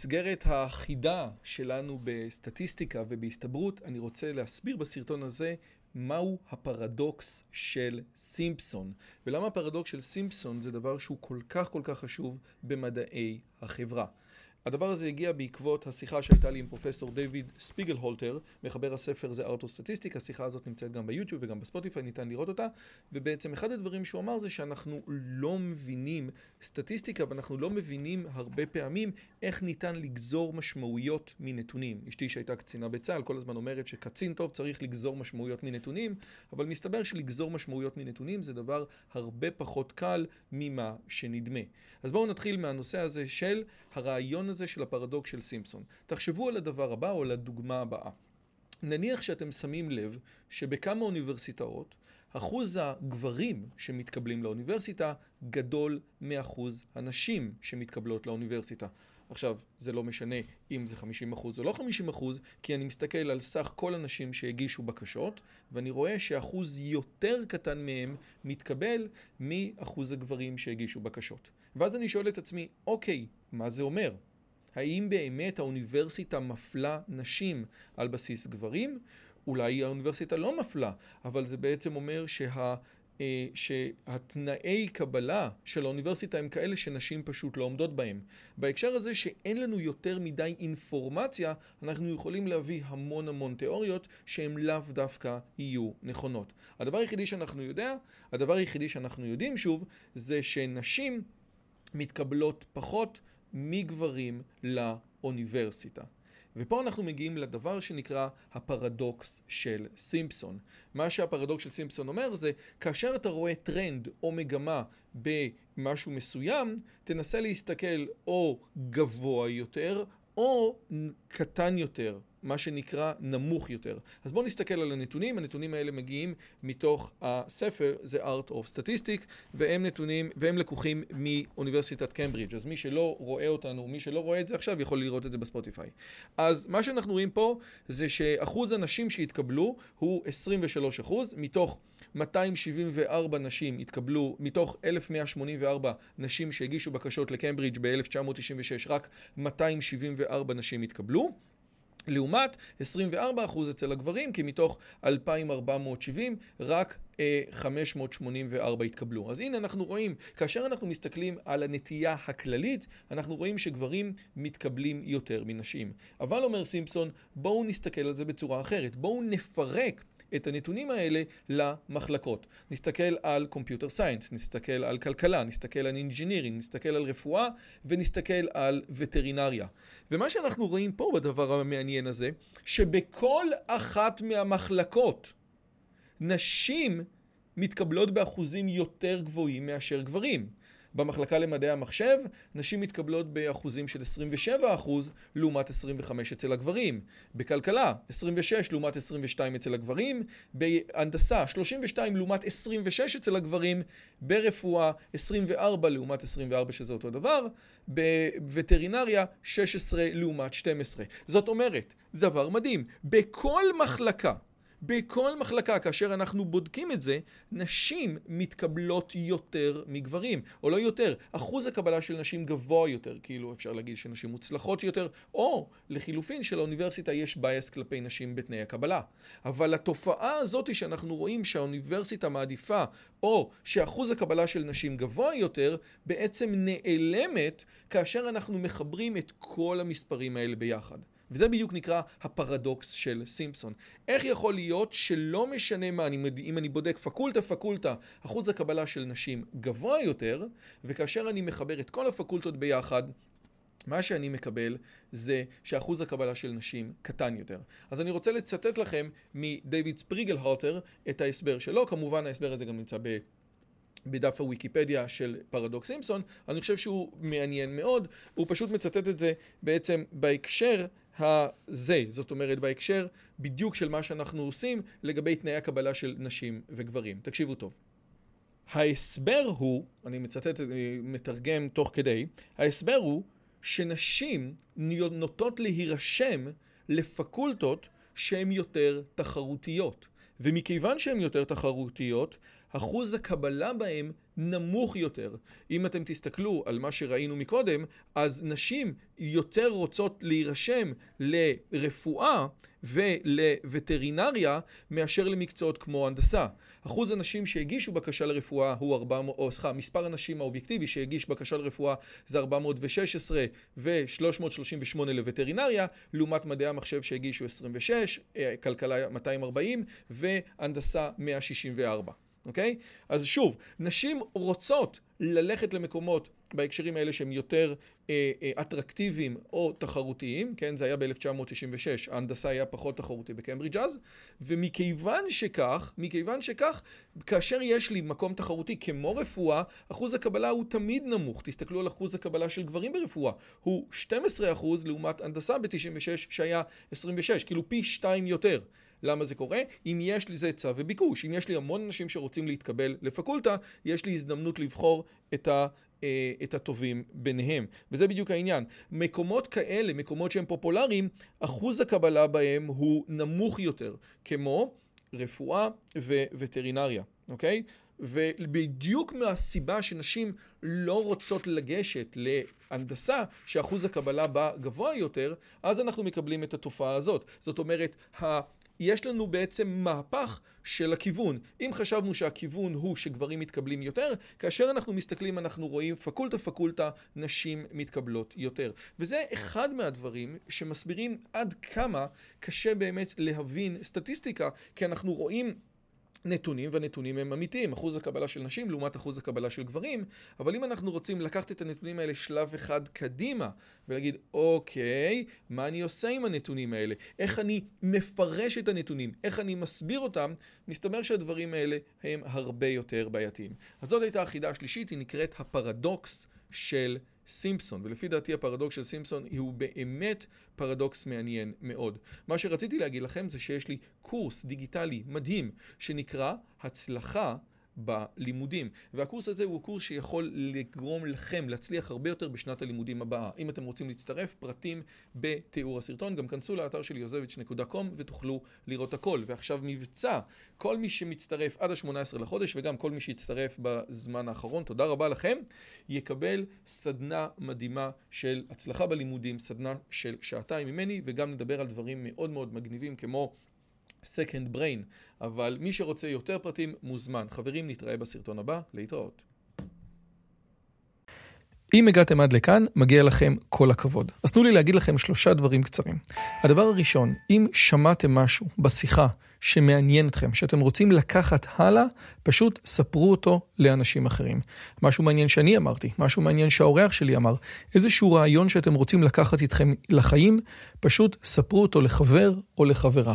במסגרת החידה שלנו בסטטיסטיקה ובהסתברות, אני רוצה להסביר בסרטון הזה מהו הפרדוקס של סימפסון. ולמה הפרדוקס של סימפסון זה דבר שהוא כל כך כל כך חשוב במדעי החברה. הדבר הזה הגיע בעקבות השיחה שהייתה לי עם פרופסור דיוויד ספיגל הולטר, מחבר הספר זה ארטוסטטיסטיקה, השיחה הזאת נמצאת גם ביוטיוב וגם בספוטיפיי, ניתן לראות אותה, ובעצם אחד הדברים שהוא אמר זה שאנחנו לא מבינים סטטיסטיקה ואנחנו לא מבינים הרבה פעמים איך ניתן לגזור משמעויות מנתונים. אשתי שהייתה קצינה בצה"ל כל הזמן אומרת שקצין טוב צריך לגזור משמעויות מנתונים, אבל מסתבר שלגזור משמעויות מנתונים זה דבר הרבה פחות קל ממה שנדמה. אז בואו נתחיל מהנושא הזה של הרעיון הזה של הפרדוקס של סימפסון. תחשבו על הדבר הבא או על הדוגמה הבאה. נניח שאתם שמים לב שבכמה אוניברסיטאות אחוז הגברים שמתקבלים לאוניברסיטה גדול מאחוז הנשים שמתקבלות לאוניברסיטה. עכשיו, זה לא משנה אם זה 50% או לא 50%, כי אני מסתכל על סך כל הנשים שהגישו בקשות, ואני רואה שאחוז יותר קטן מהם מתקבל מאחוז הגברים שהגישו בקשות. ואז אני שואל את עצמי, אוקיי, מה זה אומר? האם באמת האוניברסיטה מפלה נשים על בסיס גברים? אולי האוניברסיטה לא מפלה, אבל זה בעצם אומר שה... שהתנאי קבלה של האוניברסיטה הם כאלה שנשים פשוט לא עומדות בהם. בהקשר הזה שאין לנו יותר מדי אינפורמציה, אנחנו יכולים להביא המון המון תיאוריות שהן לאו דווקא יהיו נכונות. הדבר היחידי שאנחנו יודע, הדבר היחידי שאנחנו יודעים שוב, זה שנשים מתקבלות פחות מגברים לאוניברסיטה. ופה אנחנו מגיעים לדבר שנקרא הפרדוקס של סימפסון. מה שהפרדוקס של סימפסון אומר זה, כאשר אתה רואה טרנד או מגמה במשהו מסוים, תנסה להסתכל או גבוה יותר או קטן יותר. מה שנקרא נמוך יותר. אז בואו נסתכל על הנתונים, הנתונים האלה מגיעים מתוך הספר, זה Art of Statistics, והם נתונים, והם לקוחים מאוניברסיטת קמברידג'. אז מי שלא רואה אותנו, מי שלא רואה את זה עכשיו, יכול לראות את זה בספוטיפיי. אז מה שאנחנו רואים פה, זה שאחוז הנשים שהתקבלו הוא 23 אחוז, מתוך 274 נשים התקבלו, מתוך 1184 נשים שהגישו בקשות לקמברידג' ב-1996, רק 274 נשים התקבלו. לעומת 24% אצל הגברים, כי מתוך 2,470 רק 584 התקבלו. אז הנה אנחנו רואים, כאשר אנחנו מסתכלים על הנטייה הכללית, אנחנו רואים שגברים מתקבלים יותר מנשים. אבל אומר סימפסון, בואו נסתכל על זה בצורה אחרת. בואו נפרק את הנתונים האלה למחלקות. נסתכל על Computer Science, נסתכל על כלכלה, נסתכל על Engineering, נסתכל על רפואה ונסתכל על וטרינריה. ומה שאנחנו רואים פה בדבר המעניין הזה, שבכל אחת מהמחלקות נשים מתקבלות באחוזים יותר גבוהים מאשר גברים. במחלקה למדעי המחשב, נשים מתקבלות באחוזים של 27 אחוז לעומת 25 אצל הגברים. בכלכלה, 26 לעומת 22 אצל הגברים. בהנדסה, 32 לעומת 26 אצל הגברים. ברפואה, 24 לעומת 24 שזה אותו דבר. בווטרינריה, 16 לעומת 12. זאת אומרת, דבר מדהים, בכל מחלקה בכל מחלקה, כאשר אנחנו בודקים את זה, נשים מתקבלות יותר מגברים, או לא יותר. אחוז הקבלה של נשים גבוה יותר, כאילו אפשר להגיד שנשים מוצלחות יותר, או לחילופין שלאוניברסיטה יש בייס כלפי נשים בתנאי הקבלה. אבל התופעה הזאת שאנחנו רואים שהאוניברסיטה מעדיפה, או שאחוז הקבלה של נשים גבוה יותר, בעצם נעלמת כאשר אנחנו מחברים את כל המספרים האלה ביחד. וזה בדיוק נקרא הפרדוקס של סימפסון. איך יכול להיות שלא משנה מה, אם אני בודק פקולטה פקולטה, אחוז הקבלה של נשים גבוה יותר, וכאשר אני מחבר את כל הפקולטות ביחד, מה שאני מקבל זה שאחוז הקבלה של נשים קטן יותר. אז אני רוצה לצטט לכם מדייוויד ספריגל הוטר את ההסבר שלו, כמובן ההסבר הזה גם נמצא ב... בדף הוויקיפדיה של פרדוקס סימפסון, אני חושב שהוא מעניין מאוד, הוא פשוט מצטט את זה בעצם בהקשר הזה, זאת אומרת בהקשר בדיוק של מה שאנחנו עושים לגבי תנאי הקבלה של נשים וגברים. תקשיבו טוב. ההסבר הוא, אני מצטט, אני מתרגם תוך כדי, ההסבר הוא שנשים נוטות להירשם לפקולטות שהן יותר תחרותיות. ומכיוון שהן יותר תחרותיות, אחוז הקבלה בהם נמוך יותר. אם אתם תסתכלו על מה שראינו מקודם, אז נשים יותר רוצות להירשם לרפואה ולווטרינריה מאשר למקצועות כמו הנדסה. אחוז הנשים שהגישו בקשה לרפואה הוא 400, או סליחה, מספר הנשים האובייקטיבי שהגיש בקשה לרפואה זה 416 ו-338 לווטרינריה, לעומת מדעי המחשב שהגישו 26, אה, כלכלה 240 והנדסה 164. אוקיי? אז שוב, נשים רוצות ללכת למקומות בהקשרים האלה שהם יותר אה, אה, אטרקטיביים או תחרותיים, כן? זה היה ב-1996, ההנדסה היה פחות תחרותי בקיימברידג' אז, ומכיוון שכך, מכיוון שכך, כאשר יש לי מקום תחרותי כמו רפואה, אחוז הקבלה הוא תמיד נמוך. תסתכלו על אחוז הקבלה של גברים ברפואה, הוא 12 אחוז לעומת הנדסה ב-96 שהיה 26, כאילו פי שתיים יותר. למה זה קורה? אם יש לי זה היצע וביקוש, אם יש לי המון אנשים שרוצים להתקבל לפקולטה, יש לי הזדמנות לבחור את ה... אה, את הטובים ביניהם. וזה בדיוק העניין. מקומות כאלה, מקומות שהם פופולריים, אחוז הקבלה בהם הוא נמוך יותר, כמו רפואה ווטרינריה, אוקיי? ובדיוק מהסיבה שנשים לא רוצות לגשת להנדסה, שאחוז הקבלה בה גבוה יותר, אז אנחנו מקבלים את התופעה הזאת. זאת אומרת, יש לנו בעצם מהפך של הכיוון. אם חשבנו שהכיוון הוא שגברים מתקבלים יותר, כאשר אנחנו מסתכלים אנחנו רואים פקולטה פקולטה נשים מתקבלות יותר. וזה אחד מהדברים שמסבירים עד כמה קשה באמת להבין סטטיסטיקה, כי אנחנו רואים נתונים, והנתונים הם אמיתיים, אחוז הקבלה של נשים לעומת אחוז הקבלה של גברים, אבל אם אנחנו רוצים לקחת את הנתונים האלה שלב אחד קדימה, ולהגיד, אוקיי, מה אני עושה עם הנתונים האלה? איך אני מפרש את הנתונים? איך אני מסביר אותם? מסתבר שהדברים האלה הם הרבה יותר בעייתיים. אז זאת הייתה החידה השלישית, היא נקראת הפרדוקס של סימפסון, ולפי דעתי הפרדוקס של סימפסון הוא באמת פרדוקס מעניין מאוד. מה שרציתי להגיד לכם זה שיש לי קורס דיגיטלי מדהים שנקרא הצלחה בלימודים. והקורס הזה הוא קורס שיכול לגרום לכם להצליח הרבה יותר בשנת הלימודים הבאה. אם אתם רוצים להצטרף, פרטים בתיאור הסרטון. גם כנסו לאתר שלי יוזביץ'.com ותוכלו לראות הכל. ועכשיו מבצע, כל מי שמצטרף עד ה-18 לחודש וגם כל מי שיצטרף בזמן האחרון, תודה רבה לכם, יקבל סדנה מדהימה של הצלחה בלימודים, סדנה של שעתיים ממני, וגם נדבר על דברים מאוד מאוד מגניבים כמו Second Brain, אבל מי שרוצה יותר פרטים מוזמן. חברים, נתראה בסרטון הבא, להתראות. אם הגעתם עד לכאן, מגיע לכם כל הכבוד. אז תנו לי להגיד לכם שלושה דברים קצרים. הדבר הראשון, אם שמעתם משהו בשיחה שמעניין אתכם, שאתם רוצים לקחת הלאה, פשוט ספרו אותו לאנשים אחרים. משהו מעניין שאני אמרתי, משהו מעניין שהאורח שלי אמר, איזשהו רעיון שאתם רוצים לקחת איתכם לחיים, פשוט ספרו אותו לחבר או לחברה.